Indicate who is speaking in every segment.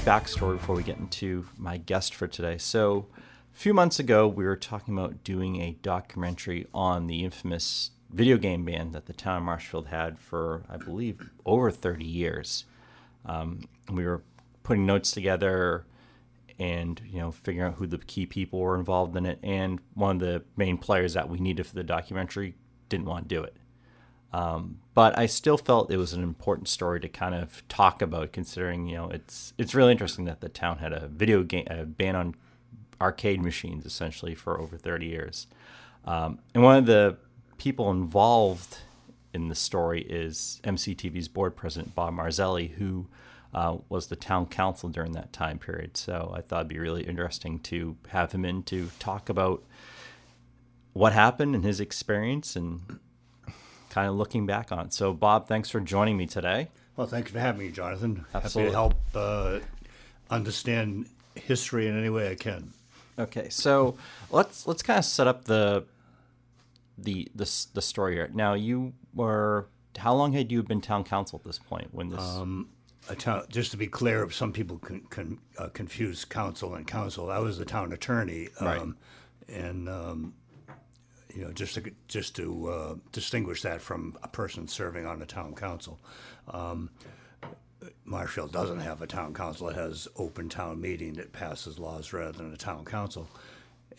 Speaker 1: backstory before we get into my guest for today. So, a few months ago, we were talking about doing a documentary on the infamous video game ban that the town of Marshfield had for, I believe, over 30 years. Um, we were putting notes together and you know figuring out who the key people were involved in it and one of the main players that we needed for the documentary didn't want to do it um, but I still felt it was an important story to kind of talk about, considering you know it's it's really interesting that the town had a video game a ban on arcade machines essentially for over 30 years, um, and one of the people involved in the story is MCTV's board president Bob Marzelli, who uh, was the town counsel during that time period. So I thought it'd be really interesting to have him in to talk about what happened and his experience and kind of looking back on. So, Bob, thanks for joining me today.
Speaker 2: Well, thanks for having me, Jonathan.
Speaker 1: Absolutely.
Speaker 2: Happy to help uh, understand history in any way I can.
Speaker 1: Okay, so let's let's kind of set up the the the, the story here. Now, you were how long had you been town counsel at this point when this?
Speaker 2: Um, a town, just to be clear, if some people can, can uh, confuse council and council. I was the town attorney, um,
Speaker 1: Right.
Speaker 2: and um, you know, just to just to uh, distinguish that from a person serving on the town council. Um, Marshfield doesn't have a town council; it has open town meeting that passes laws rather than a town council.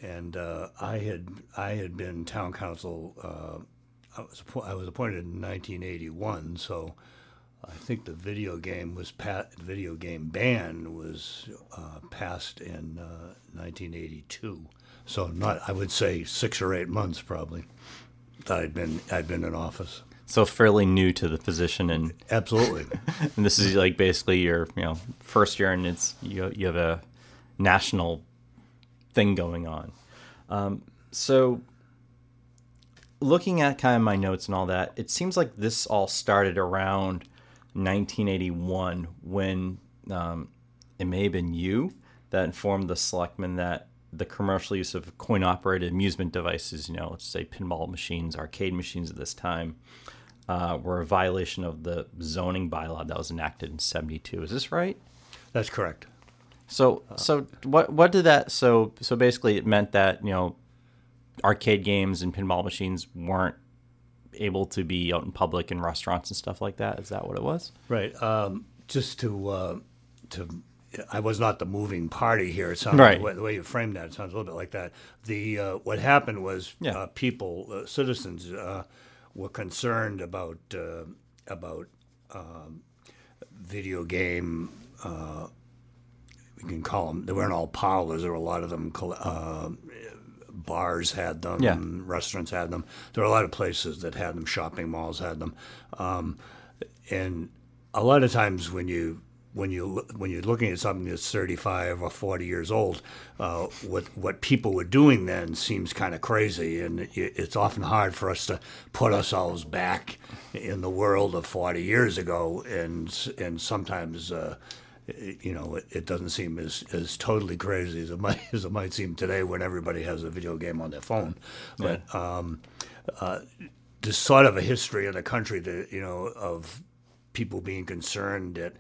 Speaker 2: And uh, I had I had been town counsel. Uh, I was I was appointed in 1981, so I think the video game was pa- video game ban was uh, passed in uh, 1982. So not I would say six or eight months probably that I'd been I'd been in office.
Speaker 1: so fairly new to the position, and,
Speaker 2: Absolutely.
Speaker 1: and this is like basically your you know first year, and it's you you have a national thing going on. Um, so looking at kind of my notes and all that, it seems like this all started around 1981 when um, it may have been you that informed the selectmen that the commercial use of coin operated amusement devices, you know, let's say pinball machines, arcade machines at this time, uh, were a violation of the zoning bylaw that was enacted in 72. Is this right?
Speaker 2: That's correct.
Speaker 1: So so what what did that so so basically it meant that you know arcade games and pinball machines weren't able to be out in public in restaurants and stuff like that. Is that what it was?
Speaker 2: Right. Um, just to uh, to, I was not the moving party here. It sounds
Speaker 1: Right.
Speaker 2: the, way, the way you framed that. It sounds a little bit like that. The uh, what happened was
Speaker 1: Yeah.
Speaker 2: uh, people, uh, citizens, uh, were concerned about uh, about um, video game. Uh, we can call them. They weren't all parlors. There were a lot of them. Uh, bars had them.
Speaker 1: Yeah.
Speaker 2: Restaurants had them. There were a lot of places that had them. Shopping malls had them. Um, and a lot of times when you when you when you're looking at something that's 35 or 40 years old, uh, what what people were doing then seems kind of crazy, and it, it's often hard for us to put ourselves back in the world of 40 years ago, and and sometimes. Uh, you know, it, it doesn't seem as, as totally crazy as it might as it might seem today when everybody has a video game on their phone. But um, uh, there's sort of a history in the country that you know of people being concerned that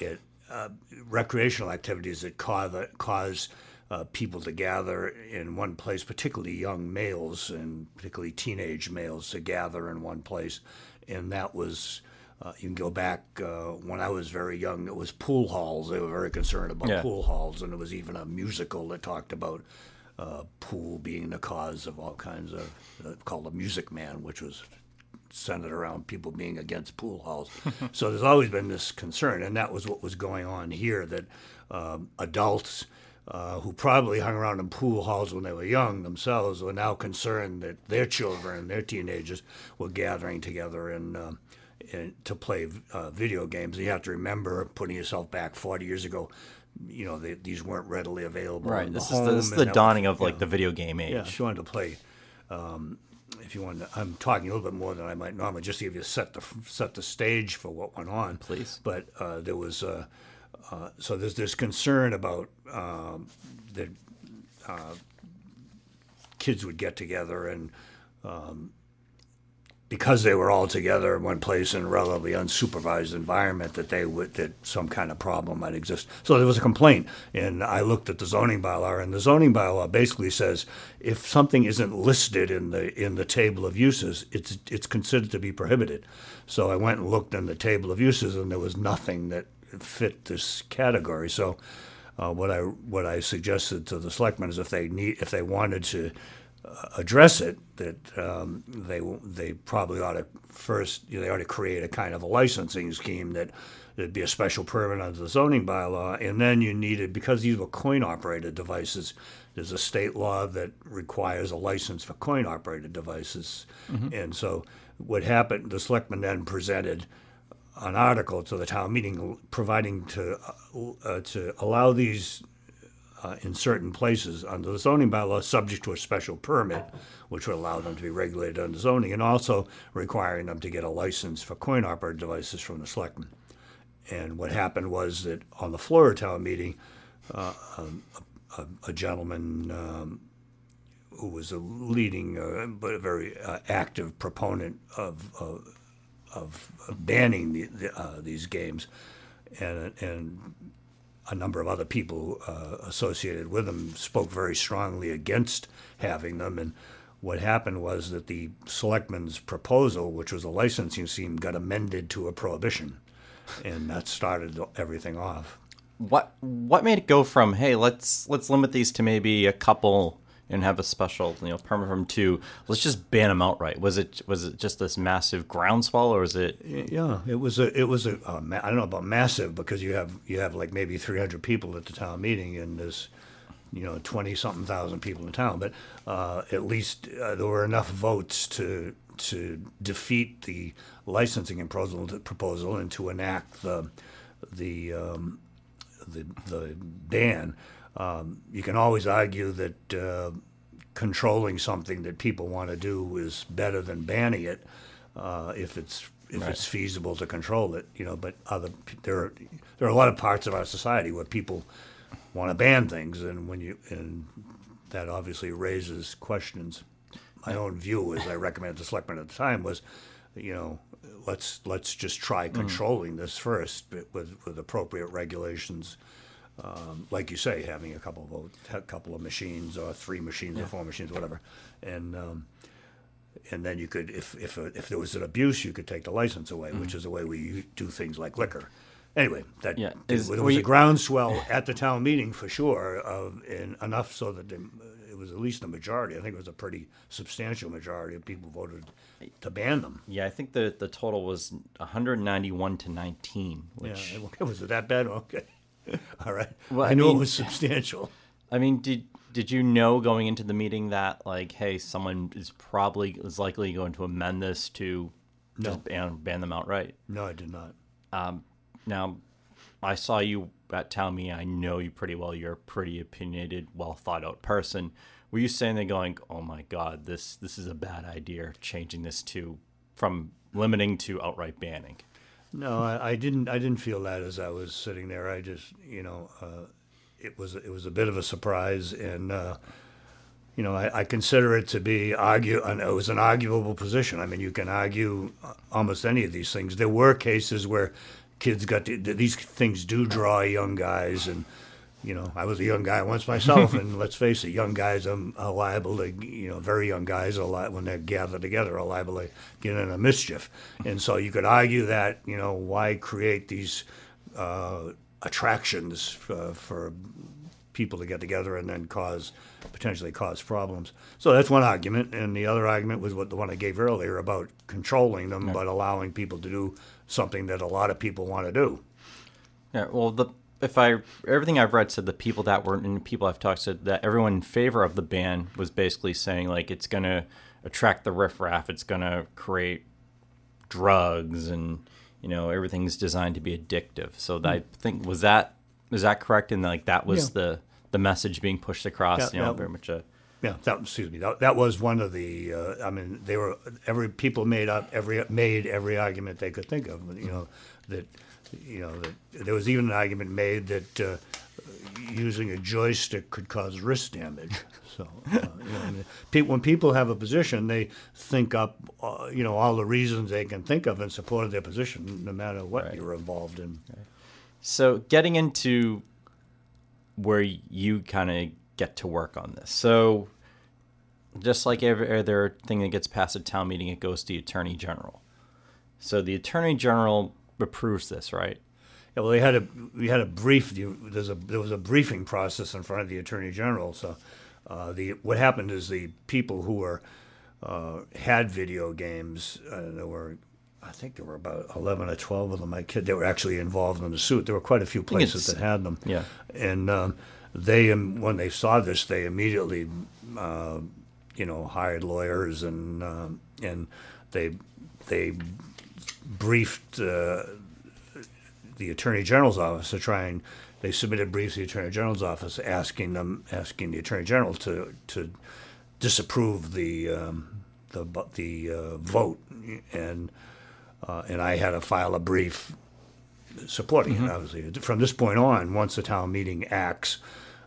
Speaker 2: it uh, recreational activities that cause cause uh, people to gather in one place, particularly young males and particularly teenage males to gather in one place, and that was. Uh, you can go back uh, when I was very young. It was pool halls. They were very concerned about
Speaker 1: Yeah.
Speaker 2: pool halls, and there was even a musical that talked about uh, pool being the cause of all kinds of uh, called the Music Man, which was centered around people being against pool halls. so there's always been this concern, and that was what was going on here. That um, adults uh, who probably hung around in pool halls when they were young themselves were now concerned that their children, their teenagers, were gathering together and. Um, and to play uh, video games, you have to remember putting yourself back 40 years ago. You know, they, these weren't readily available.
Speaker 1: Right. This
Speaker 2: the
Speaker 1: is the, this is the
Speaker 2: that was-
Speaker 1: dawning of like the video game age.
Speaker 2: Yeah, you wanted to play, um, if you want, to, I'm talking a little bit more than I might normally, just to give you set the set the stage for what went on.
Speaker 1: Please.
Speaker 2: But uh, there was, uh, uh, so there's this concern about um, that uh, kids would get together and um, because they were all together in one place in a relatively unsupervised environment, that they would that some kind of problem might exist. So there was a complaint, and I looked at the zoning bylaw, and the zoning bylaw basically says if something isn't listed in the in the table of uses, it's it's considered to be prohibited. So I went and looked in the table of uses, and there was nothing that fit this category. So. Uh, what I what I suggested to the selectmen is if they need if they wanted to address it, that um, they they probably ought to first you know, they ought to create a kind of a licensing scheme that there'd be a special permit under the zoning bylaw, and then you needed because these were coin operated devices. There's a state law that requires a license for coin operated devices, and so what happened? The selectman then presented an article to the town meeting providing to uh, uh, to allow these uh, in certain places under the zoning bylaw, subject to a special permit, which would allow them to be regulated under zoning, and also requiring them to get a license for coin operated devices from the selectmen. And what happened was that on the floor of town meeting, uh, um, a, a, a gentleman um, who was a leading uh, but a very uh, active proponent of, of of banning the, the, uh, these games, and and a number of other people uh, associated with them spoke very strongly against having them. And what happened was that the selectmen's proposal, which was a licensing scheme, got amended to a prohibition, and that started everything off.
Speaker 1: What what made it go from hey let's let's limit these to maybe a couple and have a special you know permit from to let's just ban them outright? Was it was it just this massive groundswell or was it?
Speaker 2: Yeah, it was a it was a uh, ma- I don't know about massive because you have you have like maybe 300 people at the town meeting and there's you know 20 something thousand people in town, but uh, at least uh, there were enough votes to to defeat the licensing proposal proposal and to enact the the um, the, the ban. Um, you can always argue that uh, controlling something that people want to do is better than banning it uh, if it's if
Speaker 1: Right.
Speaker 2: it's feasible to control it. You know, but other there are there are a lot of parts of our society where people want to ban things, and when you and that obviously raises questions. My own view, as I recommended to selectmen at the time, was, you know, let's let's just try controlling this first with with appropriate regulations. Um, like you say, having a couple of a couple of machines, or three machines, or four machines, whatever, and um, and then you could, if if if there was an abuse, you could take the license away, which is the way we do things like liquor. Anyway, that
Speaker 1: Yeah.
Speaker 2: there
Speaker 1: Is-
Speaker 2: was
Speaker 1: were
Speaker 2: a
Speaker 1: you-
Speaker 2: groundswell at the town meeting for sure, of and enough so that the, it was at least a majority. I think it was a pretty substantial majority of people voted to ban them.
Speaker 1: Yeah, I think the the total was 191 to 19, which
Speaker 2: Yeah, okay, was it that bad? Okay, all right.
Speaker 1: Well,
Speaker 2: I,
Speaker 1: I
Speaker 2: knew
Speaker 1: mean-
Speaker 2: it was substantial.
Speaker 1: I mean, did did you know going into the meeting that like, hey, someone is probably is likely going to amend this to just ban ban them outright?
Speaker 2: No, I did not.
Speaker 1: Um, now, I saw you at town meeting. I know you pretty well. You're a pretty opinionated, well thought out person. Were you saying there going, oh my god, this this is a bad idea, changing this to from limiting to outright banning?
Speaker 2: No, I, I didn't. I didn't feel that as I was sitting there. I just, you know, uh, it was it was a bit of a surprise, and uh, you know, I, I consider it to be argue. It was an arguable position. I mean, you can argue uh, almost any of these things. There were cases where kids got to, these things do draw young guys, and you know, I was a young guy once myself, and let's face it, young guys are, are liable to, you know, very young guys are li- when they're gathered together are liable to get in a mischief, and so you could argue that, you know, why create these uh, attractions for, for people to get together and then cause potentially cause problems. So that's one argument, and the other argument was what the one I gave earlier about controlling them, but allowing people to do something that a lot of people want to do.
Speaker 1: Yeah, well, the if I everything I've read said the people that were and people I've talked to that everyone in favor of the ban was basically saying like it's gonna attract the riffraff, it's gonna create drugs, and you know everything's designed to be addictive. So that, I think was that is that correct? And like that was.
Speaker 2: Yeah.
Speaker 1: the the message being pushed across.
Speaker 2: Yeah,
Speaker 1: you know,
Speaker 2: that-
Speaker 1: very much a
Speaker 2: Yeah, that excuse me. That, that was one of the. Uh, I mean, they were every people made up every made every argument they could think of. You know that you know that there was even an argument made that uh, using a joystick could cause wrist damage. So, uh, you know, I mean, pe- when people have a position, they think up, uh, you know, all the reasons they can think of in support of their position, no matter what
Speaker 1: Right.
Speaker 2: you're involved in.
Speaker 1: So getting into where you kind of get to work on this. So just like every other thing that gets passed at town meeting, it goes to the attorney general. So the attorney general approves this, right?
Speaker 2: Yeah, well, they had a we had a brief. There's a there was a briefing process in front of the attorney general. So, uh, the what happened is the people who were uh, had video games. Uh, there were, I think there were about eleven or twelve of them. My kid, they were actually involved in the suit. There were quite a few places that had them.
Speaker 1: yeah.
Speaker 2: and um, they um, when they saw this, they immediately, uh, you know, hired lawyers and um, and they they briefed. Uh, the Attorney General's office to try and they submitted briefs to the Attorney General's office asking them asking the Attorney General to to disapprove the um, the the uh, vote and uh, and I had to file a brief supporting it. Obviously, from this point on, once the town meeting acts,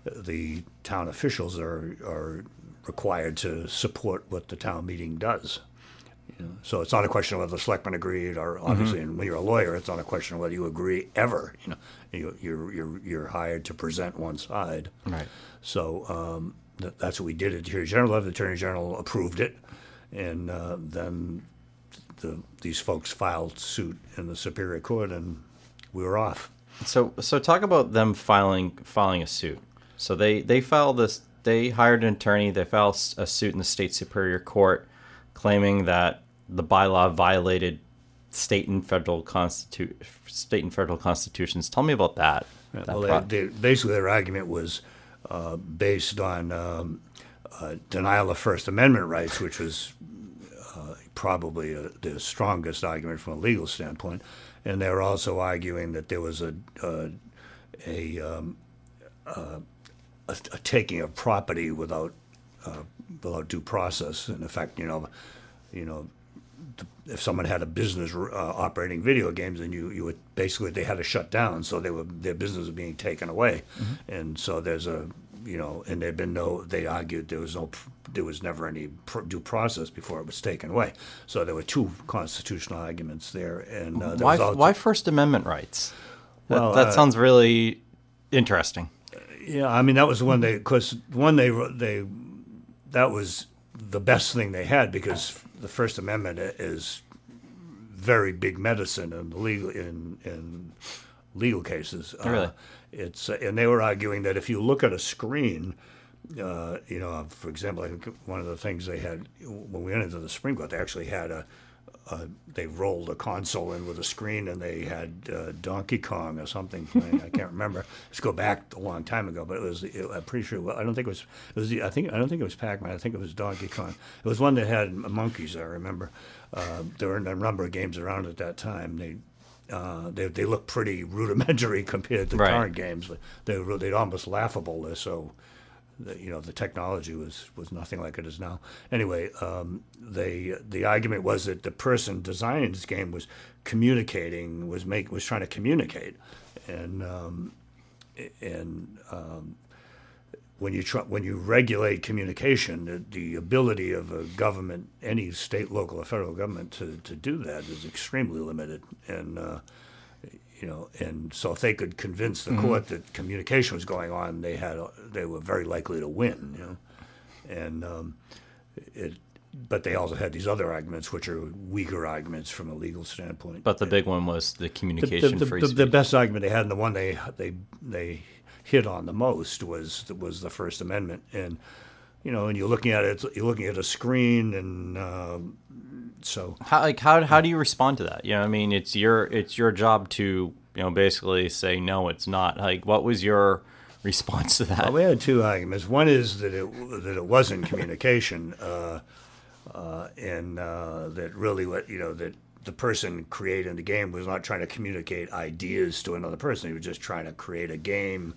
Speaker 2: the town officials are are required to support what the town meeting does. You know, so it's not a question of whether the selectmen agreed, or obviously, and when you're a lawyer, it's not a question of whether you agree ever. You know, you, you're you're you're hired to present one side.
Speaker 1: Right.
Speaker 2: So um, that, that's what we did at the Attorney General level. The Attorney General approved it, and uh, then the, these folks filed suit in the Superior Court, and we were off.
Speaker 1: So so talk about them filing filing a suit. So they they filed this. They hired an attorney. They filed a suit in the state superior court, claiming that the bylaw violated state and federal constitu- state and federal constitutions. Tell me about that. that
Speaker 2: Well,
Speaker 1: pro-
Speaker 2: they, they, basically, their argument was uh, based on um, uh, denial of First Amendment rights, which was uh, probably uh the strongest argument from a legal standpoint. And they were also arguing that there was a uh, a, um, uh, a a taking of property without uh, without due process. In effect, you know, you know, if someone had a business uh, operating video games, then you, you would basically they had to shut down, so they were their business was being taken away, and so there's a you know, and there'd been no. They argued there was no, there was never any pr- due process before it was taken away. So there were two constitutional arguments there, and uh, there
Speaker 1: why
Speaker 2: also,
Speaker 1: why First Amendment rights? That,
Speaker 2: Well,
Speaker 1: that
Speaker 2: uh,
Speaker 1: sounds really interesting.
Speaker 2: Yeah, I mean that was one they because one they they that was the best thing they had because the First Amendment is very big medicine in legal in in legal cases. Uh,
Speaker 1: Really?
Speaker 2: it's uh, and they were arguing that if you look at a screen. Uh, you know, for example, I think one of the things they had when we went into the Supreme Court, they actually had a, uh, they rolled a console in with a screen and they had uh, Donkey Kong or something playing. I can't remember. Let's go back a long time ago, but it was. It, I'm pretty sure. I don't think it was. It was. The, I think. I don't think it was Pac-Man. I think it was Donkey Kong. It was one that had monkeys. I remember. Uh, there were a number of games around at that time. They. Uh, they they look pretty rudimentary compared to
Speaker 1: Right.
Speaker 2: current games. They were they'd almost laughable. They're so you know the technology was was nothing like it is now. Anyway, um, they the argument was that the person designing this game was communicating was make was trying to communicate, and um, and um, when you try, when you regulate communication, the, the ability of a government, any state, local, or federal government to, to do that is extremely limited, and uh, you know, and so if they could convince the court that communication was going on, they had they were very likely to win, you know, and um, it. But they also had these other arguments, which are weaker arguments from a legal standpoint.
Speaker 1: But the big one was the
Speaker 2: the,
Speaker 1: communication
Speaker 2: the,
Speaker 1: free
Speaker 2: the, the best argument they had, and the one they they they hit on the most was was the First Amendment, and you know, and you're looking at it, you're looking at a screen, and um, so
Speaker 1: how like how how do you respond to that? You know, I mean, it's your it's your job to you know basically say no, it's not. Like, what was your response to that?
Speaker 2: Well, we had two arguments. One is that it that it wasn't communication, uh, uh, and uh, that really what you know that the person creating the game was not trying to communicate ideas to another person. He was just trying to create a game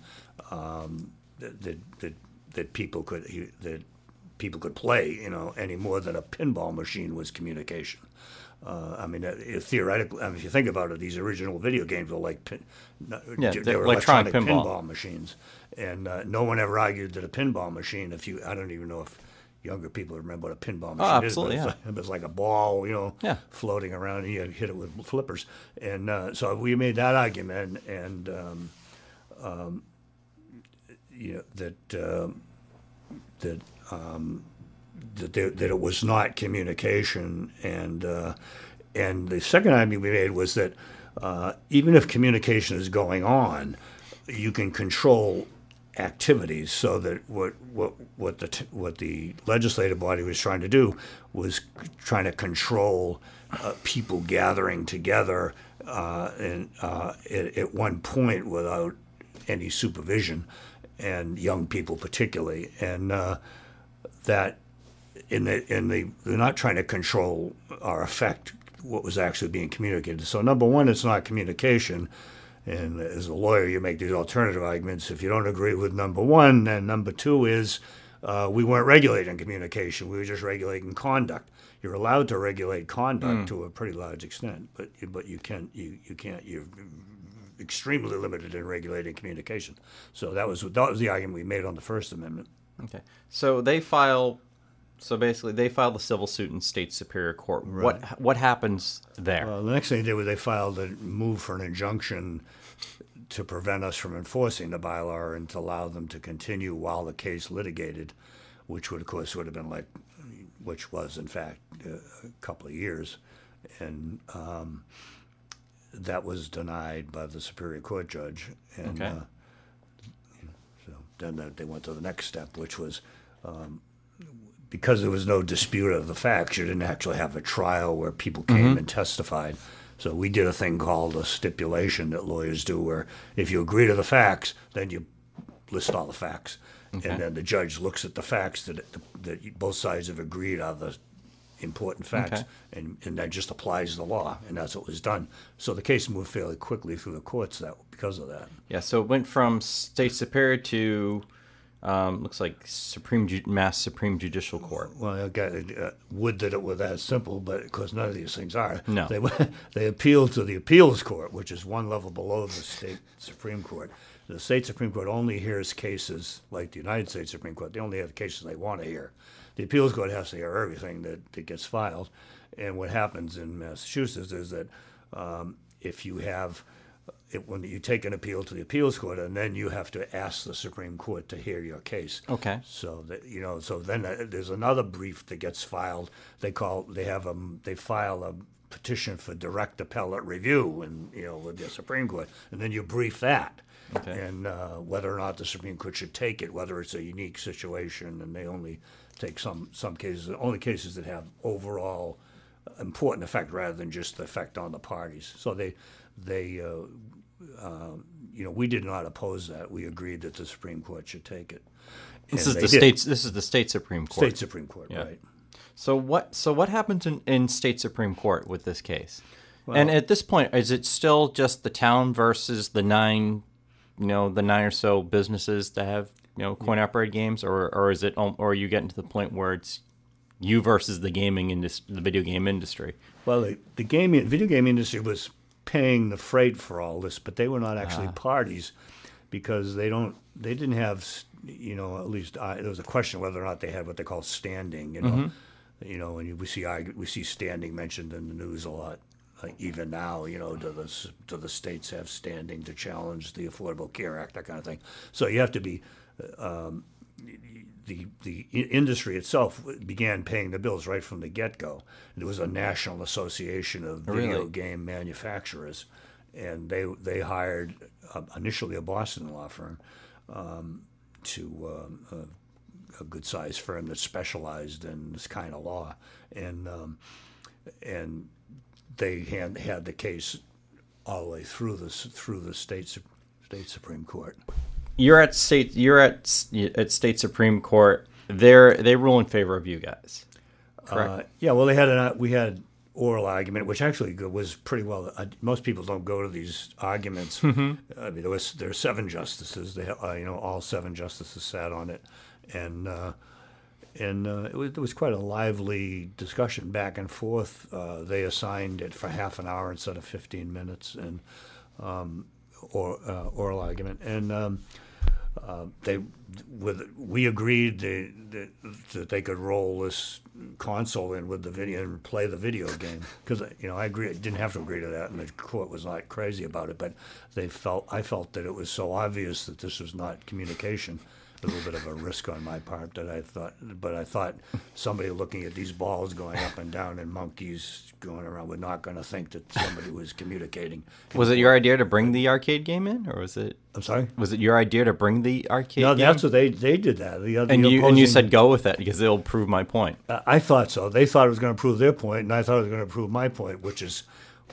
Speaker 2: um, that, that that that people could that people could play. You know, any more than a pinball machine was communication. Uh, I mean, uh, theoretically, I mean, if you think about it, these original video games were like pin,
Speaker 1: Yeah,
Speaker 2: they were
Speaker 1: electronic
Speaker 2: electronic
Speaker 1: pinball.
Speaker 2: pinball. machines, and uh, no one ever argued that a pinball machine. If you, I don't even know if younger people remember what a pinball machine
Speaker 1: absolutely,
Speaker 2: is.
Speaker 1: yeah.
Speaker 2: But it's like, it was like a ball, you know,
Speaker 1: Yeah.
Speaker 2: floating around, and you hit it with flippers. And uh, so we made that argument, and um, um, you know that um that um, that, there, that it was not communication, and uh, and the second argument we made was that uh, even if communication is going on, you can control activities. So that what what what the t- what the legislative body was trying to do was trying to control uh, people gathering together uh, and uh, at, at one point without any supervision and young people particularly. And uh, that in the in the they're not trying to control or affect what was actually being communicated. So number one, it's not communication. And as a lawyer, you make these alternative arguments. If you don't agree with number one, then number two is uh, we weren't regulating communication. We were just regulating conduct. You're allowed to regulate conduct to a pretty large extent, but but you can't you, you can't you're extremely limited in regulating communication. So that was that was the argument we made on the First Amendment.
Speaker 1: Okay. So they file. So basically, they filed a civil suit in state superior court. What what happens there?
Speaker 2: Uh, the next thing they did was they filed a move for an injunction to prevent us from enforcing the bylaw and to allow them to continue while the case litigated, which would, of course, would have been like, which was, in fact, a couple of years. And um, that was denied by the Superior Court judge. And
Speaker 1: Okay.
Speaker 2: uh, then they- went to the next step, which was um, because there was no dispute of the facts, you didn't actually have a trial where people came and testified. So we did a thing called a stipulation that lawyers do, where if you agree to the facts, then you list all the facts, and then the judge looks at the facts that that both sides have agreed are the important facts,
Speaker 1: Okay.
Speaker 2: and, and that just applies the law, and that's what was done. So the case moved fairly quickly through the courts that because of that.
Speaker 1: Yeah. So it went from state superior to um, looks like Supreme Ju- Mass Supreme Judicial Court.
Speaker 2: Well, I got, uh, would that it were that simple, but of course none of these things are.
Speaker 1: No.
Speaker 2: They, they appealed to the appeals court, which is one level below the state Supreme Court. The state Supreme Court only hears cases like the United States Supreme Court. They only have the cases they want to hear. The appeals court has to hear everything that, that gets filed. And what happens in Massachusetts is that um, if you have it, when you take an appeal to the appeals court, and then you have to ask the Supreme Court to hear your case.
Speaker 1: Okay.
Speaker 2: So that you know, so then uh, there's another brief that gets filed. They call they have a they file a petition for direct appellate review, and you know with the Supreme Court, and then you brief that.
Speaker 1: Okay.
Speaker 2: And uh, whether or not the Supreme Court should take it, whether it's a unique situation, and they only take some some cases, only cases that have overall important effect rather than just the effect on the parties. So they they uh, um, you know we did not oppose that. We agreed that the Supreme Court should take it.
Speaker 1: This
Speaker 2: And
Speaker 1: is the state's. This is the state Supreme Court.
Speaker 2: State Supreme Court,
Speaker 1: Yeah.
Speaker 2: right?
Speaker 1: So what? So what happens in, in state supreme court with this case? and at this point, is it still just the town versus the nine, you know, the nine or so businesses that have you know coin operated games, or or is it, or are you getting to the point where it's you versus the gaming industry, the video game industry?
Speaker 2: Well, the, the gaming video game industry was paying the freight for all this, but they were not actually ah. parties because they don't they didn't have you know at least I, there was a question whether or not they had what they call standing. You know, mm-hmm. you know, and we see argu- we see standing mentioned in the news a lot. Like even now, you know, do the do the states have standing to challenge the Affordable Care Act, that kind of thing? So you have to be the the industry itself began paying the bills right from the get go. There was a national association of video
Speaker 1: Really?
Speaker 2: game manufacturers, and they they hired uh, initially a Boston law firm um, to um, a, a good sized firm that specialized in this kind of law, and um, and they had had the case all the way through this through the state state supreme court.
Speaker 1: You're at state. You're at at state supreme court. They're they rule in favor of you guys. Correct.
Speaker 2: Uh, yeah, well, they had an, we had oral argument, which actually was pretty well. Uh, most people don't go to these arguments. I mean, there was there were seven justices. They, uh, you know, all seven justices sat on it, and uh, and uh, it, was, it was quite a lively discussion back and forth. Uh, they assigned it for half an hour instead of 15 minutes, and um, or uh, oral argument, and um, uh, they with we agreed they, that, that they could roll this console in with the video and play the video game. Because you know I agree didn't have to agree to that and the court was not crazy about it but they felt I felt that it was so obvious that this was not communication a little bit of a risk on my part that I thought, but I thought somebody looking at these balls going up and down and monkeys going around were not going to think that somebody was communicating.
Speaker 1: Was it your idea to bring the arcade game in, or was it?
Speaker 2: I'm sorry.
Speaker 1: Was it your idea to bring the arcade? Game?
Speaker 2: No,
Speaker 1: game?
Speaker 2: that's what they they did that. The other
Speaker 1: and
Speaker 2: the
Speaker 1: you and you said go with it because it'll prove my point.
Speaker 2: Uh, I thought so. They thought it was going to prove their point, and I thought it was going to prove my point, which is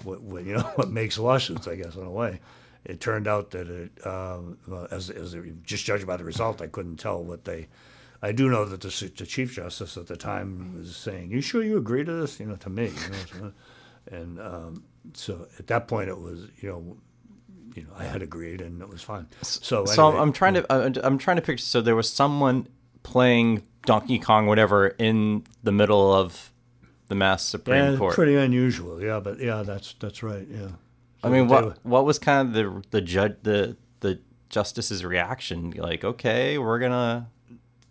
Speaker 2: what, what you know what makes lawsuits, I guess, in a way. It turned out that it, uh, well, as as just judged by the result, I couldn't tell what they. I do know that the, the chief justice at the time was saying, "You sure you agree to this?" You know, to me, you know, so, and um, so at that point, it was you know, you know, I had agreed, and it was fine. So,
Speaker 1: So
Speaker 2: anyway,
Speaker 1: I'm trying to I'm trying to picture. So there was someone playing Donkey Kong, whatever, in the middle of the Mass Supreme
Speaker 2: Court. yeah,
Speaker 1: Court.
Speaker 2: pretty unusual. Yeah, but yeah, that's that's right. Yeah.
Speaker 1: I mean, what
Speaker 2: were-
Speaker 1: what was kind of the the judge the the justice's reaction? Like, okay, we're gonna.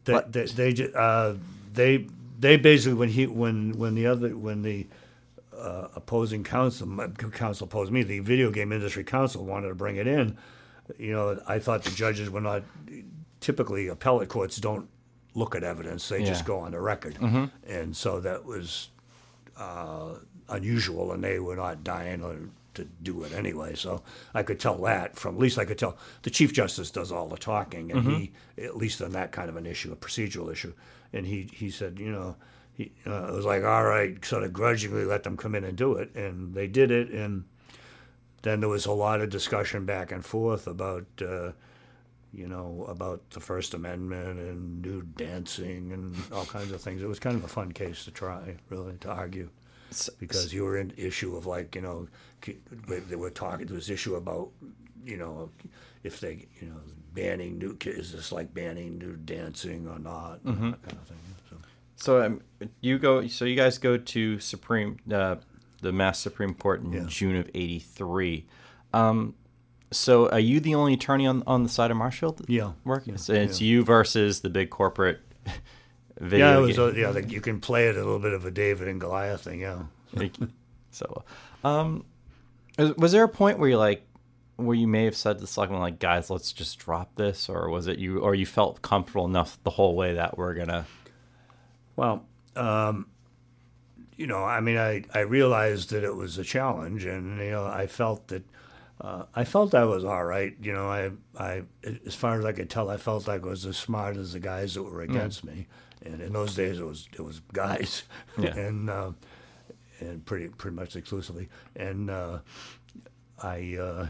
Speaker 2: They, they, they, uh, they, they basically when he when when the other when the uh, opposing counsel counsel opposed me the video game industry counsel wanted to bring it in. You know I thought the judges were not typically appellate courts don't look at evidence they just go on the record. And so that was uh, unusual and they were not dying or to do it anyway so I could tell that from at least I could tell the chief justice does all the talking and he at least on that kind of an issue a procedural issue and he he said you know he uh, it was like all right sort of grudgingly let them come in and do it and they did it and then there was a lot of discussion back and forth about uh, you know about the First Amendment and nude dancing and all kinds of things. It was kind of a fun case to try, really, to argue, because you were in issue of like you know they were talking. There was issue about you know if they you know banning new is this like banning new dancing or not and that kind of thing. So.
Speaker 1: So um, you go. So you guys go to Supreme, uh, the Mass Supreme Court in
Speaker 2: Yeah.
Speaker 1: June of '83. Um, so are you the only attorney on on the side of Marshfield?
Speaker 2: Yeah,
Speaker 1: Working.
Speaker 2: yeah,
Speaker 1: so it's you versus the big corporate video.
Speaker 2: Yeah, it was. A, yeah, like you can play it a little bit of a David and Goliath thing. Yeah.
Speaker 1: so, um, was- there a point where you like, where you may have said to the selectmen like, guys, let's just drop this, or was it you, or you felt comfortable enough the whole way that we're gonna?
Speaker 2: Well, um, you know, I mean, I, I realized that it was a challenge, and you know, I felt that uh, I felt I was all right. You know, I I as far as I could tell, I felt like I was as smart as the guys that were against me. And in those days, it was it was guys,
Speaker 1: Yeah.
Speaker 2: and uh, and pretty pretty much exclusively. And uh, I. Uh,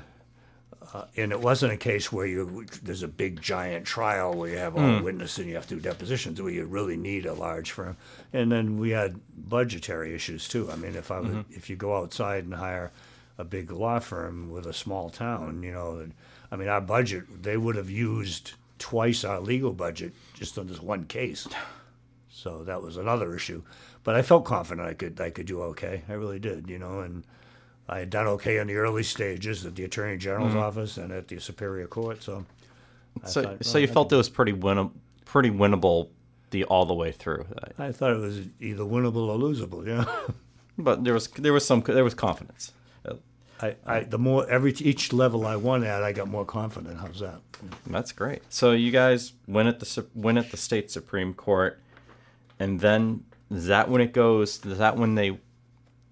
Speaker 2: uh, and it wasn't a case where you there's a big giant trial where you have all witnesses and you have to do depositions where you really need a large firm. And then we had budgetary issues too. I mean, if I would, if you go outside and hire a big law firm with a small town, you know, I mean, our budget they would have used twice our legal budget just on this one case. So that was another issue. But I felt confident I could I could do okay. I really did, you know, and I had done okay in the early stages at the Attorney General's mm-hmm. office and at the Superior Court. So,
Speaker 1: So,
Speaker 2: thought,
Speaker 1: so you
Speaker 2: I
Speaker 1: felt it was pretty win, pretty winnable, the all the way through.
Speaker 2: I thought it was either winnable or losable. Yeah,
Speaker 1: But there was there was some there was confidence.
Speaker 2: I, I the more every each level I won at, I got more confident. How's that?
Speaker 1: That's great. So you guys win at the win at the state supreme court, and then is that when it goes? Is that when they,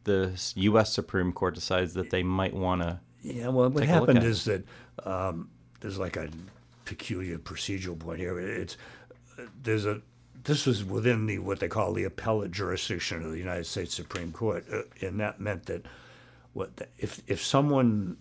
Speaker 1: the U.S. Supreme Court decides that they might want to?
Speaker 2: Yeah, well, what
Speaker 1: Take a look
Speaker 2: happened is that um, there's like a peculiar procedural point here. It's there's a this was within the what they call the appellate jurisdiction of the United States Supreme Court, uh, and that meant that what the, if if someone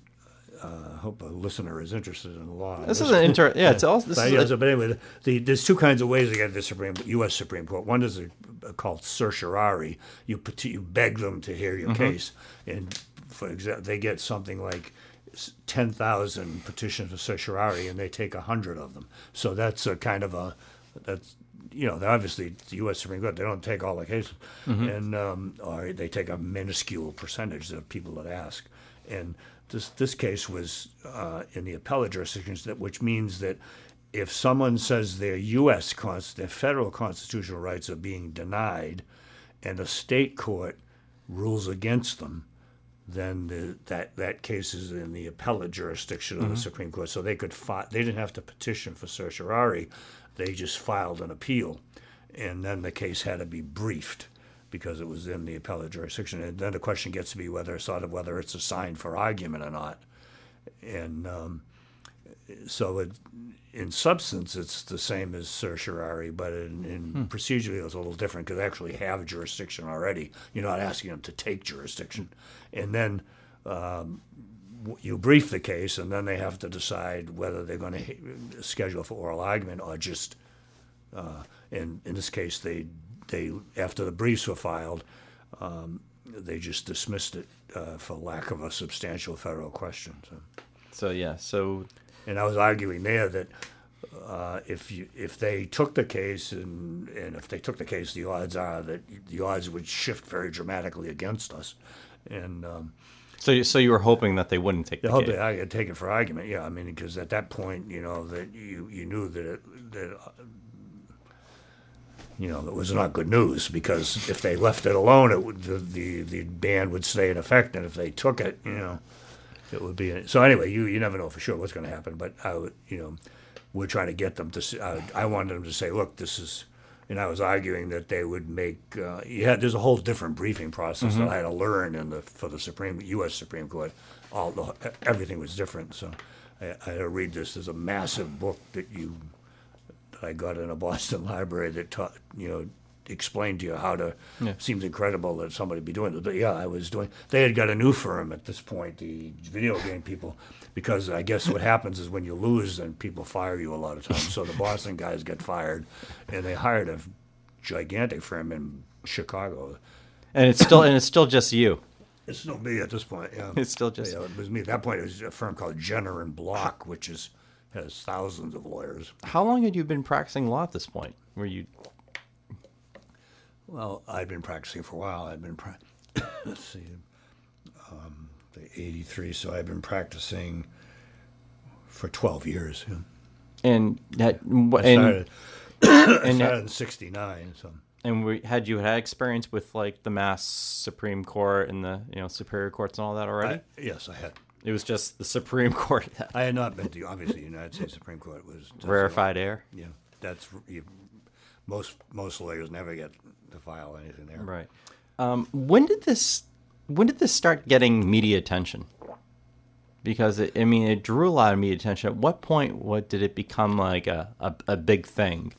Speaker 2: uh, I hope a listener is interested in the law.
Speaker 1: This is an inter. Yeah, it's all. This
Speaker 2: But,
Speaker 1: is a-
Speaker 2: but anyway, the, there's two kinds of ways to get to the Supreme U.S. Supreme Court. One is a, called certiorari. You you beg them to hear your case, and for example, they get something like ten thousand petitions for certiorari, and they take hundred of them. So that's a kind of a that's you know, obviously the U.S. Supreme Court. They don't take all the cases, and um, or they take a minuscule percentage of people that ask. And this this case was uh, in the appellate jurisdictions, that which means that if someone says their U.S. Const- their federal constitutional rights are being denied, and a state court rules against them, then the, that that case is in the appellate jurisdiction of the Supreme Court. So they could fi- they didn't have to petition for certiorari; they just filed an appeal, and then the case had to be briefed because it was in the appellate jurisdiction. And then the question gets to be whether sort of whether it's assigned for argument or not. And um, so it, in substance, it's the same as certiorari, but in, in procedurally, it's a little different because they actually have jurisdiction already. You're not asking them to take jurisdiction, and then um, you brief the case, and then they have to decide whether they're going to schedule for oral argument or just. Uh, in in this case, they they after the briefs were filed, um, they just dismissed it uh, for lack of a substantial federal question. So.
Speaker 1: So yeah, so
Speaker 2: And I was arguing there that uh, if you if they took the case and and if they took the case, the odds are that the odds would shift very dramatically against us. And um,
Speaker 1: so you- so you were hoping that they wouldn't take the
Speaker 2: I hope
Speaker 1: case.
Speaker 2: they I could take it for argument. Yeah, I mean, because at that point, you know, that you you knew that it, that. uh, You know, it was not good news because if they left it alone, it would the, the the ban would stay in effect, and if they took it, you know, it would be. So anyway, you you never know for sure what's going to happen, but I would, you know, we're trying to get them to. Uh, I wanted them to say, look, this is. And I was arguing that they would make. Uh, had there's a whole different briefing process that I had to learn in the for the Supreme U.S. Supreme Court. All the, everything was different, so I, I had to read this. There's a massive book that you that I got in a Boston library that taught you know explained to you how to. Seems incredible that somebody be doing this, but yeah, I was doing. They had got a new firm at this point, the video game people, because I guess what happens is when you lose, then people fire you a lot of times. So the Boston guys get fired, and they hired a gigantic firm in Chicago.
Speaker 1: and it's still and it's still just you.
Speaker 2: It's still me at this point. Yeah,
Speaker 1: It's still just-
Speaker 2: yeah, it was me. At that point, it was a firm called Jenner and Block, which is has thousands of lawyers.
Speaker 1: How long had you been practicing law at this point? Were you
Speaker 2: Well, I've been practicing for a while. I've been, pra- let's see, um, the 83, so I've been practicing for 12 years. Yeah.
Speaker 1: and had
Speaker 2: I
Speaker 1: and
Speaker 2: started, I
Speaker 1: and,
Speaker 2: started in 69, so.
Speaker 1: and we, had you had experience with like the Mass Supreme Court and the you know Superior Courts and all that already?
Speaker 2: I, yes, I had.
Speaker 1: it was just the Supreme Court that
Speaker 2: I had not been to, obviously, the United States Supreme Court was.
Speaker 1: rarefied air.
Speaker 2: Yeah, that's, most, most lawyers never get to file anything there.
Speaker 1: Right. Um, when did this when did this start getting media attention? Because it, I mean, it drew a lot of media attention. At what point, what did it become like a, a, a big thing?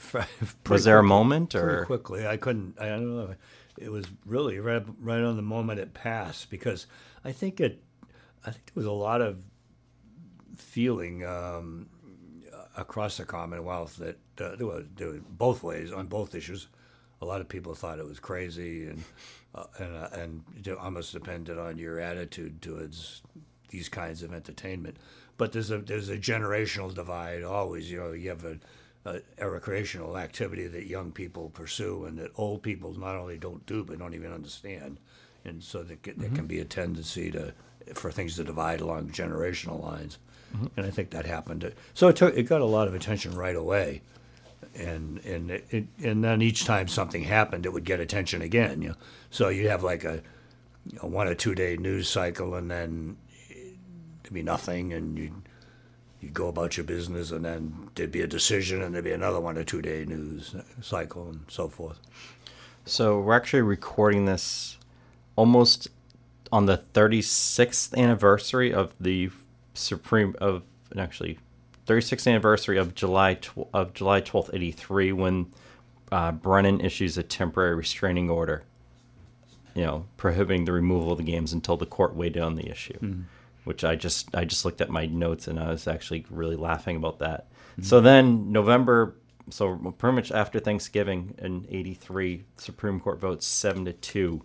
Speaker 1: Was there a moment,
Speaker 2: pretty
Speaker 1: or
Speaker 2: quickly? I couldn't. I don't know. It was really right, right on the moment it passed because I think it. I think there was a lot of feeling um, across the Commonwealth that uh, there was there was both ways on both issues. A lot of people thought it was crazy and uh, and uh, and almost depended on your attitude towards these kinds of entertainment. But there's a there's a generational divide always. You know, you have a, a, a recreational activity that young people pursue and that old people not only don't do but don't even understand, and so there can, there can be a tendency to for things to divide along generational lines. Mm-hmm. And I think that happened. So it took it got a lot of attention right away and and it, it, and then each time something happened, it would get attention again. You know, so you'd have like a, a one or two day news cycle, and then there'd be nothing, and you you go about your business, and then there'd be a decision, and there'd be another one or two day news cycle, and so forth.
Speaker 1: so? We're actually recording this almost on the 36th anniversary of the Supreme of actually 36th anniversary of July tw- of July 12th 83 when uh, Brennan issues a temporary restraining order you know prohibiting the removal of the games until the court weighed on the issue which I just I just looked at my notes and I was actually really laughing about that. So then November so pretty much after Thanksgiving in 83 Supreme Court votes 7 to 2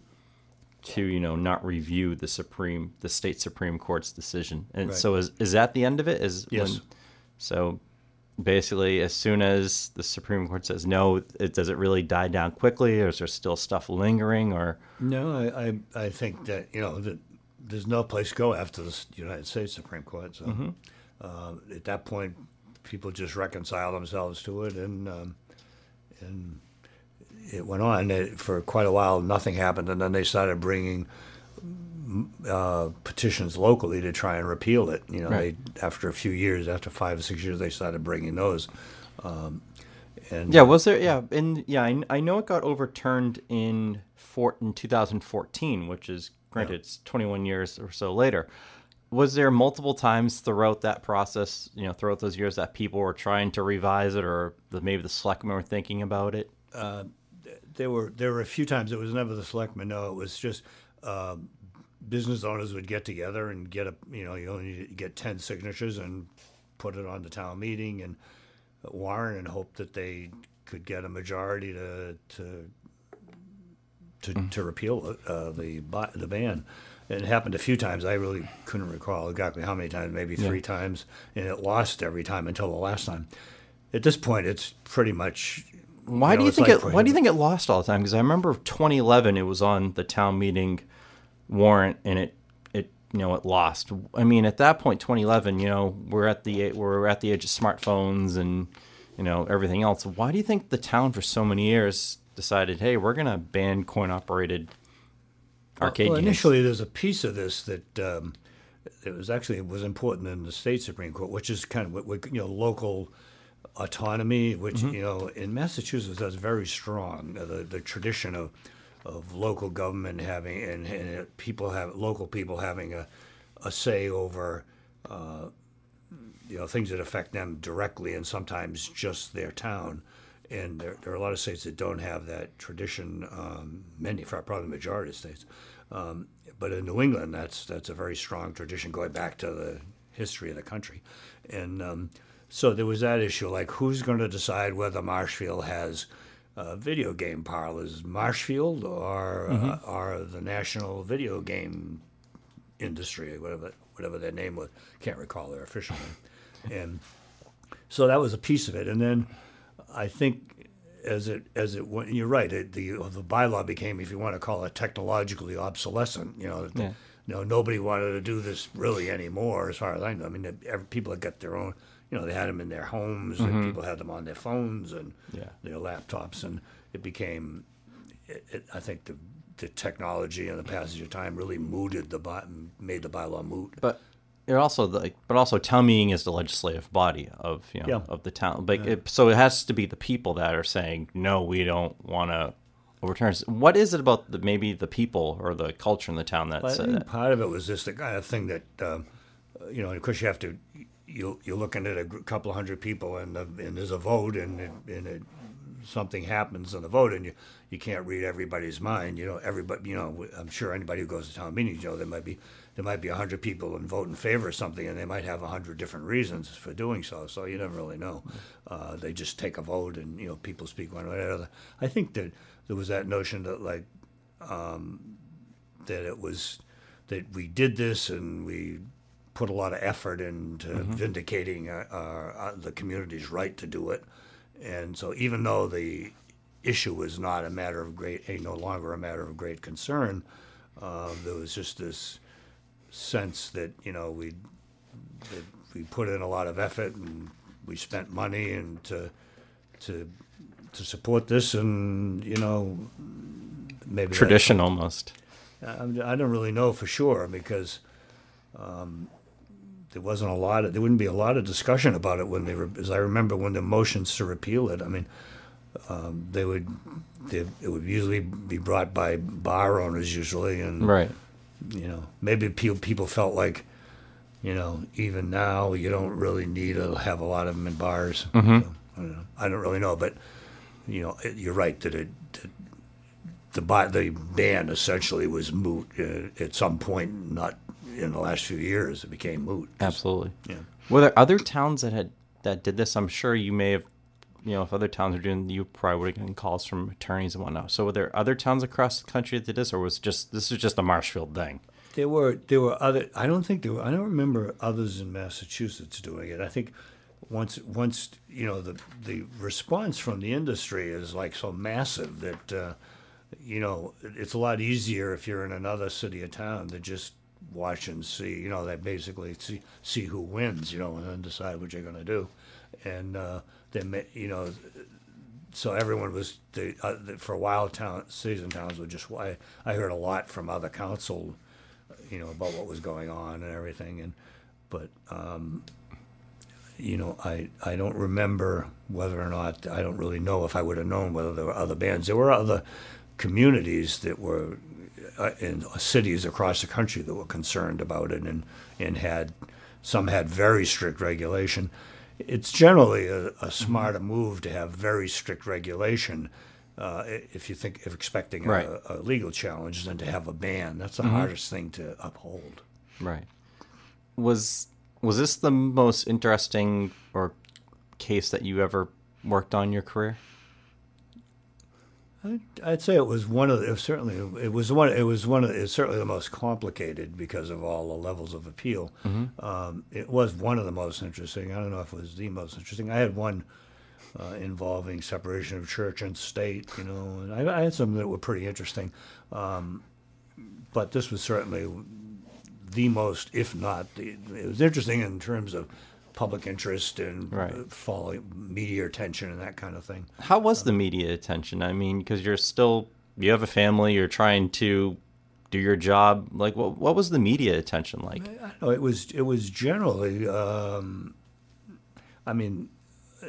Speaker 1: to you know not review the supreme the state supreme court's decision and
Speaker 2: Right.
Speaker 1: so is is that the end of it is
Speaker 2: Yes.
Speaker 1: when, so basically as soon as the Supreme Court says no, it, does it really die down quickly, or is there still stuff lingering? Or
Speaker 2: No, I, I, I think that you know that there's no place to go after the United States Supreme Court. So uh, at that point, people just reconcile themselves to it, and um, and it went on It- for quite a while. Nothing happened, and then they started bringing uh, petitions locally to try and repeal it. You know,
Speaker 1: Right.
Speaker 2: they after a few years, after five or six years, they started bringing those. Um, and
Speaker 1: yeah, was there? Yeah, and yeah, I, I know it got overturned in fort in 2014, which is granted it's 21 years or so later. Was there multiple times throughout that process, you know, throughout those years that people were trying to revise it, or the, maybe the selectmen were thinking about it?
Speaker 2: There were there were a few times it was never the selectmen. No, it was just um, business owners would get together and get a you know you only get ten signatures and put it on the town meeting and warrant and hope that they could get a majority to to to, to repeal uh, the the ban. And it happened a few times. I really couldn't recall exactly how many times, maybe three times, and it lost every time until the last time. At this point, it's pretty much.
Speaker 1: Why
Speaker 2: know,
Speaker 1: do you think
Speaker 2: like
Speaker 1: it? Why do you think it lost all the time? Because I remember 2011, it was on the town meeting warrant, and it it you know it lost. I mean, at that point, 2011, you know, we're at the we're at the age of smartphones and you know everything else. Why do you think the town for so many years decided, hey, we're gonna ban coin operated arcade
Speaker 2: well,
Speaker 1: games?
Speaker 2: initially, there's a piece of this that um, it was actually was important in the state supreme court, which is kind of what, what you know local autonomy, which you know in Massachusetts that's very strong. Uh, the the tradition of of local government having and, and people have local people having a a say over. Uh, you know things that affect them directly, and sometimes just their town. And there, there are a lot of states that don't have that tradition. Um, many, probably the majority of states. Um, but in New England, that's that's a very strong tradition going back to the history of the country. And um, so there was that issue, like who's going to decide whether Marshfield has uh, video game parlors, Marshfield or uh, or the National Video Game Industry, whatever whatever their name was. Can't recall their official name. And so that was a piece of it. And then I think as it as it went, you're right. It, the the bylaw became, if you want to call it, technologically obsolescent. You know,
Speaker 1: Yeah.
Speaker 2: you know, nobody wanted to do this really anymore, as far as I know. I mean, people had got their own. You know, they had them in their homes, and people had them on their phones and
Speaker 1: Yeah.
Speaker 2: their laptops, and it became. It, it, I think the the technology and the passage of time really mooted the by, made the bylaw moot.
Speaker 1: but it also like but also town meeting is the legislative body of you know
Speaker 2: Yeah.
Speaker 1: of the town like it, so it has to be the people that are saying no we don't want to overturn what is it about the maybe the people or the culture in the town that that
Speaker 2: part of it was just the kind of thing that, um, you know, of course you have to, you, you're looking at a couple hundred people and, and there's a vote and, it, and it, something happens in the vote and you, you can't read everybody's mind. You know, everybody, you know, I'm sure anybody who goes to town meetings, you know, there might be, there might be hundred people and vote in favor of something and they might have hundred different reasons for doing so. So you never really know. Uh, they just take a vote and, you know, people speak one way or another. I think that there was that notion that like, that it was that we did this and we put a lot of effort into vindicating uh, uh, the community's right to do it. And so, even though the issue was not a matter of great, no longer a matter of great concern, uh, there was just this sense that you know we that we put in a lot of effort and we spent money and to to to support this and you know maybe
Speaker 1: tradition almost
Speaker 2: I, I don't really know for sure because um, there wasn't a lot of there wouldn't be a lot of discussion about it when they were as I remember when the motions to repeal it. I mean, um, they would they, it would usually be brought by bar owners usually, and
Speaker 1: right
Speaker 2: you know maybe people people felt like you know even now you don't really need to have a lot of them in bars. So, I, don't know. I don't really know, but you know it, you're right that it. That, the the ban essentially was moot uh, at some point, not in the last few years. It became moot.
Speaker 1: absolutely
Speaker 2: Yeah.
Speaker 1: were there other towns that had that did this i'm sure you may have you know if other towns are doing you probably would have gotten calls from attorneys and whatnot so were there other towns across the country that did this or was just this was just a marshfield thing
Speaker 2: There were there were other. I don't think there were. I don't remember others in Massachusetts doing it. I think once once you know the the response from the industry is like so massive that uh, you know it's a lot easier if you're in another city or town to just watch and see. You know, they basically see see who wins. You know, and then decide what you're going to do, and uh, then ma- you know. So everyone was the, uh, the, for a while. Town and towns would just. I, I heard a lot from other counsel, you know, about what was going on and everything, and but um, you know, I, I don't remember whether or not, I don't really know if I would have known whether there were other bands. There were other communities that were uh, in cities across the country that were concerned about it and, and had, some had very strict regulation. It's generally a, a smarter move to have very strict regulation uh, if you think of expecting
Speaker 1: Right.
Speaker 2: a, a legal challenge than to have a ban. That's the hardest thing to uphold.
Speaker 1: Right. Was was this the most interesting or case that you ever worked on in your career?
Speaker 2: I'd, say it was one of the, it certainly it was one it was one of it's certainly the most complicated because of all the levels of appeal. Um, it was one of the most interesting. I don't know if it was the most interesting. I had one uh, involving separation of church and state, you know, and I, I had some that were pretty interesting. Um, but this was certainly the most, if not the. It was interesting in terms of public interest and
Speaker 1: Right.
Speaker 2: uh, following media attention and that kind of thing.
Speaker 1: How was the media attention? I mean, because you're still you have a family, you're trying to do your job. Like, what what was the media attention like?
Speaker 2: No, it was it was generally. Um, I mean, uh,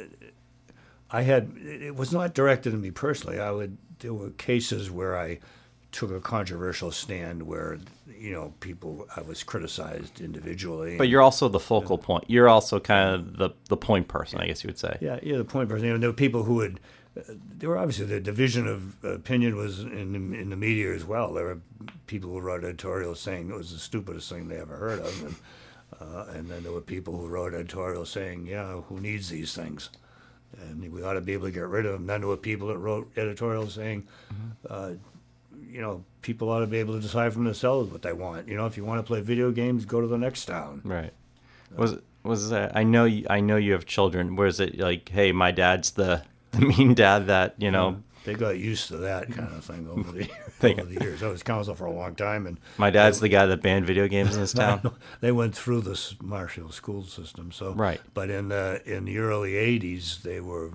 Speaker 2: I had it was not directed at me personally. I would there were cases where I took a controversial stand where you know people I was criticized individually.
Speaker 1: But you're also the focal point. You're also kind of the the point person, I guess you would say.
Speaker 2: Yeah, you're The point person. You know, there were people who would. Uh, there were obviously the division of opinion was in in the media as well. There were people who wrote editorials saying it was the stupidest thing they ever heard of, and uh, and then there were people who wrote editorials saying, yeah, who needs these things, and we ought to be able to get rid of them. Then there were people that wrote editorials saying. Uh, you know, people ought to be able to decide for themselves what they want. You know, if you want to play video games, go to the next town.
Speaker 1: Right. Was was that? I know you, I know you have children. Was it like, hey, my dad's the, the mean dad that you know?
Speaker 2: They got used to that kind of thing over the
Speaker 1: They
Speaker 2: over the years. I was counsel for a long time, and
Speaker 1: My dad's the guy that banned video games in this town.
Speaker 2: they went through this Marshall school system. So,
Speaker 1: Right.
Speaker 2: But in the in the early '80s, they were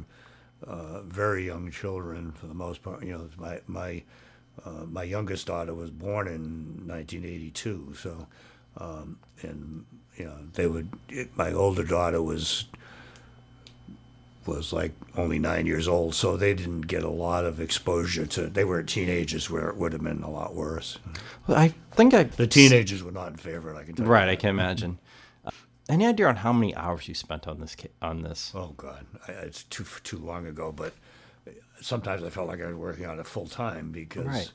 Speaker 2: uh, very young children for the most part. You know, my my uh, my youngest daughter was born in 1982. So, um, and you know, they would. It, my older daughter was was like only nine years old, so they didn't get a lot of exposure to. They were teenagers, where it would have been a lot worse.
Speaker 1: Well, I think I
Speaker 2: The teenagers were not in favor. I can tell you.
Speaker 1: Right, I can imagine. Uh, any idea on how many hours you spent on this? On this?
Speaker 2: Oh God, I, it's too too long ago. But sometimes I felt like I was working on it full time because,
Speaker 1: Right.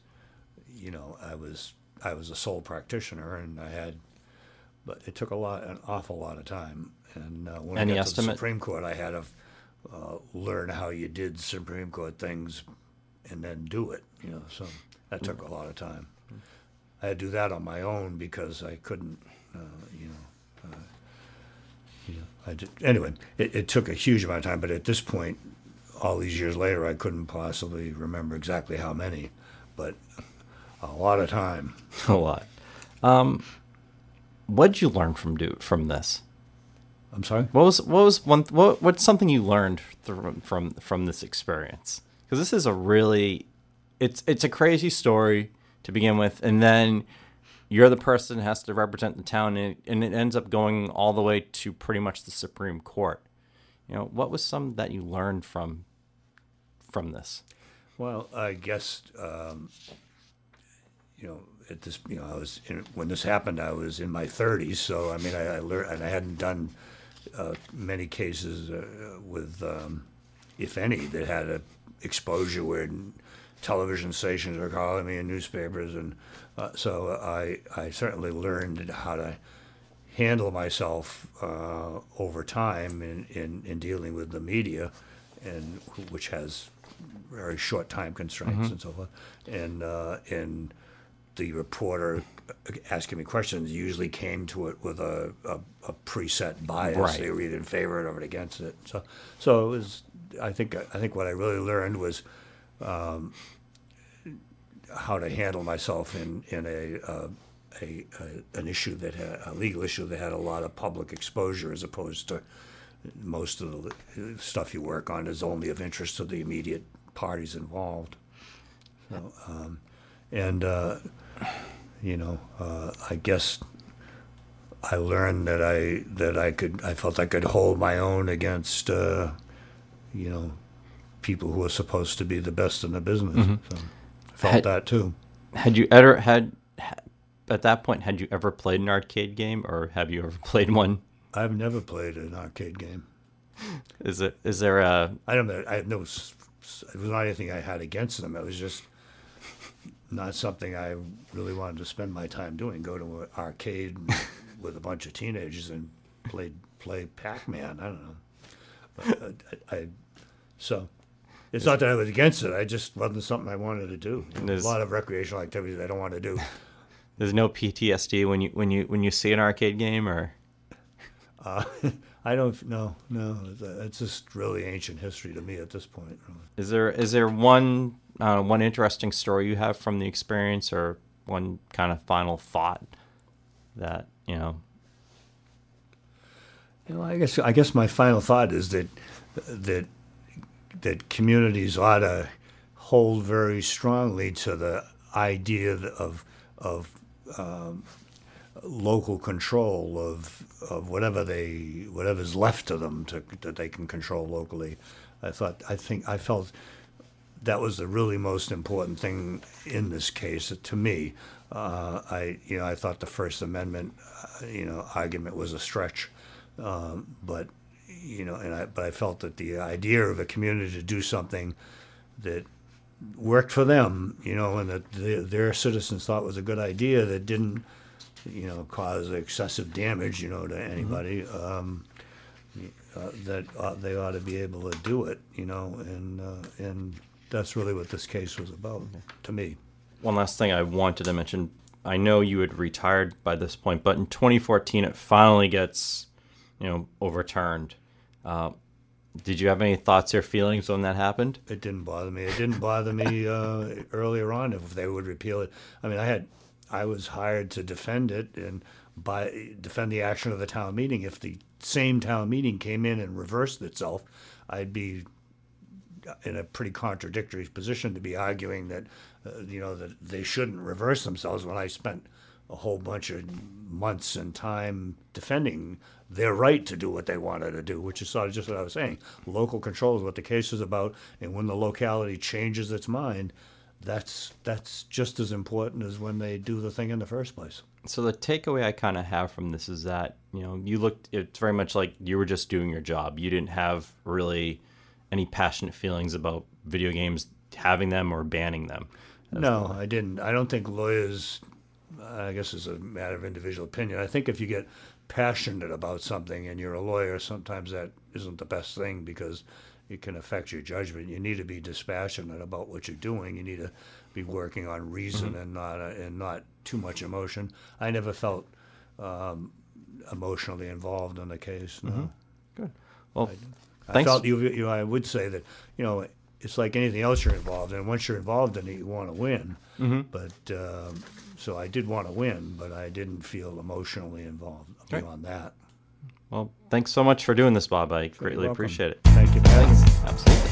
Speaker 2: you know, I was I was a sole practitioner and I had, but it took a lot, an awful lot of time. And uh, when
Speaker 1: Any
Speaker 2: I got to the? Supreme Court, I had to uh, learn how you did Supreme Court things, and then do it. You know, so that took a lot of time. I had to do that on my own because I couldn't, uh, you know. You know, I did, anyway, it, it took a huge amount of time, but at this point, all these years later, I couldn't possibly remember exactly how many, but a lot of time.
Speaker 1: A lot. Um, what did you learn from do from this?
Speaker 2: I'm sorry.
Speaker 1: What was what was one what what's something you learned from from from this experience? Because this is a really, it's it's a crazy story to begin with, and then you're the person that has to represent the town, and it, and it ends up going all the way to pretty much the Supreme Court. You know, what was some that you learned from from this?
Speaker 2: Well, I guess um, you know at this you know I was in, when this happened I was in my 30s, so I mean I, I learned and I hadn't done uh, many cases uh, with um, if any that had a exposure where television stations are calling me and newspapers and uh, so I I certainly learned how to handle myself uh, over time in, in, in dealing with the media, and which has very short time constraints and so forth, and uh, and the reporter asking me questions usually came to it with a, a, a preset bias.
Speaker 1: Right.
Speaker 2: They were either in favor of it or against it. So, so it was. I think I think what I really learned was um, how to handle myself in in a, uh, a, a an issue that had a legal issue that had a lot of public exposure as opposed to most of the stuff you work on is only of interest to the immediate parties involved. So, um, and uh, you know, uh, I guess I learned that I that I could I felt I could hold my own against uh, you know people who are supposed to be the best in the business. So I felt
Speaker 1: Had-
Speaker 2: that too.
Speaker 1: Had you ever had at that point had you ever played an arcade game or have you ever played one?
Speaker 2: I've never played an arcade game.
Speaker 1: Is it is there a
Speaker 2: I don't know. I have no. It was not anything I had against them. It was just not something I really wanted to spend my time doing. Go to an arcade with a bunch of teenagers and play play Pac Man. I don't know. But uh, I, I so it's not that I was against it. I just wasn't something I wanted to do. There's- a lot of recreational activities I don't want to do.
Speaker 1: there's no PTSD when you when you when you see an arcade game or
Speaker 2: Uh, I don't. know. no. It's, it's just really ancient history to me at this point. Really.
Speaker 1: is there is there one uh, one interesting story you have from the experience or one kind of final thought that you know
Speaker 2: You know, I guess I guess my final thought is that that that communities ought to hold very strongly to the idea of of um, local control of of whatever they whatever's left to them to, that they can control locally. I thought I think I felt that was the really most important thing in this case to me. Uh, I you know I thought the First Amendment uh, you know argument was a stretch, um, but you know and I but I felt that the idea of a community to do something that worked for them, you know, and that their, their citizens thought was a good idea that didn't you know cause excessive damage you know to anybody. Um, uh, that uh, they ought to be able to do it, you know, and uh, and that's really what this case was about to me.
Speaker 1: one last thing I wanted to mention. I know you had retired by this point, but in 2014 it finally gets, you know, overturned. Uh, did you have any thoughts or feelings when that happened?
Speaker 2: It didn't bother me. It didn't bother me uh, earlier on if they would repeal it. I mean, I had I was hired to defend it and by defend the action of the town meeting. If the same town meeting came in and reversed itself, I'd be in a pretty contradictory position to be arguing that uh, you know that they shouldn't reverse themselves when I spent a whole bunch of months and time defending their right to do what they wanted to do, which is sort of just what I was saying. Local control is what the case is about, and when the locality changes its mind, that's that's just as important as when they do the thing in the first place.
Speaker 1: So the takeaway I kind of have from this is that you know you looked. It's very much like you were just doing your job. You didn't have really any passionate feelings about video games having them or banning them.
Speaker 2: No, I didn't. I don't think lawyers. I guess it's a matter of individual opinion. I think if you get passionate about something and you're a lawyer, sometimes that isn't the best thing because it can affect your judgment. You need to be dispassionate about what you're doing. You need to be working on reason and not uh, and not too much emotion. I never felt um, emotionally involved in the case. No.
Speaker 1: Good. Well,
Speaker 2: I
Speaker 1: thanks.
Speaker 2: felt you, you know, I would say that, you know, it's like anything else you're involved in. Once you're involved in it, you want to win.
Speaker 1: Mm-hmm.
Speaker 2: But um, so I did want to win, but I didn't feel emotionally involved
Speaker 1: Right.
Speaker 2: beyond that.
Speaker 1: Well, thanks so much for doing this, Bob. I greatly appreciate it.
Speaker 2: Thank you. me.
Speaker 1: Absolutely.